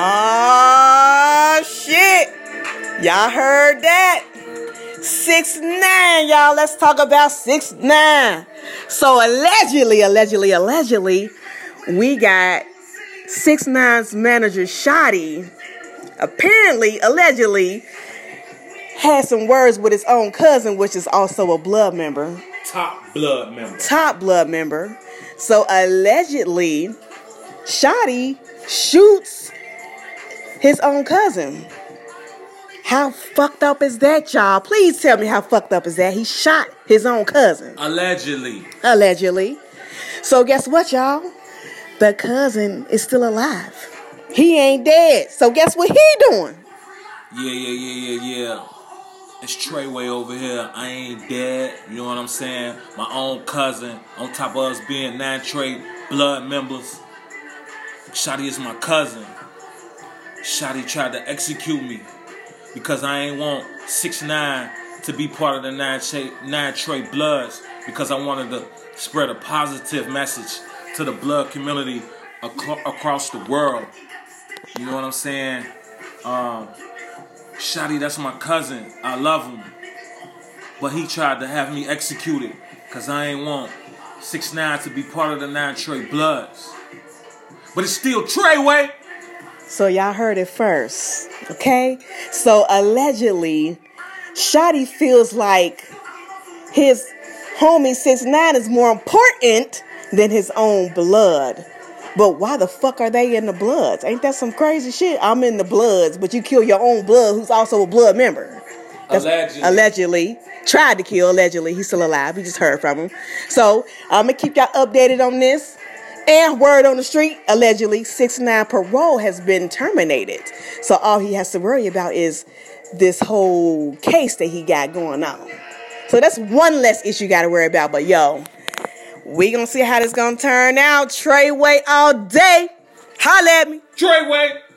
Ah, shit. Y'all heard that? Six nine, y'all. Let's talk about six nine. So allegedly, allegedly, allegedly, we got six nine's manager Shotti. Apparently, allegedly, had some words with his own cousin, which is also a blood member. Top blood member. Top blood member. So allegedly, Shotti shoots his own cousin. How fucked up is that, y'all? Please tell me how fucked up is that? He shot his own cousin. Allegedly. Allegedly. So guess what, y'all? The cousin is still alive. He ain't dead. So guess what he doing? Yeah, yeah, yeah, yeah, yeah. It's Treyway over here. I ain't dead. You know what I'm saying? My own cousin. On top of us being nine Trey blood members. Shotti is my cousin. Shotti tried to execute me because I ain't want six nine to be part of the nine nine Trey Bloods because I wanted to spread a positive message to the blood community ac- across the world. You know what I'm saying? Um, Shotti, that's my cousin. I love him. But he tried to have me executed because I ain't want 6 9 to be part of the 9 Trey Bloods. But it's still Treyway. So y'all heard it first, okay? So allegedly, Shotti feels like his homie six nine is more important than his own blood. But why the fuck are they in the Bloods? Ain't that some crazy shit? I'm in the Bloods, but you kill your own blood, who's also a blood member. That's Allegedly. Allegedly. Tried to kill, allegedly. He's still alive. We just heard from him. So I'm gonna keep y'all updated on this. And word on the street, allegedly, 6 9 parole has been terminated. So all he has to worry about is this whole case that he got going on. So that's one less issue you gotta worry about. But yo, we gonna see how this gonna turn out. Treyway all day. Holla at me. Treyway.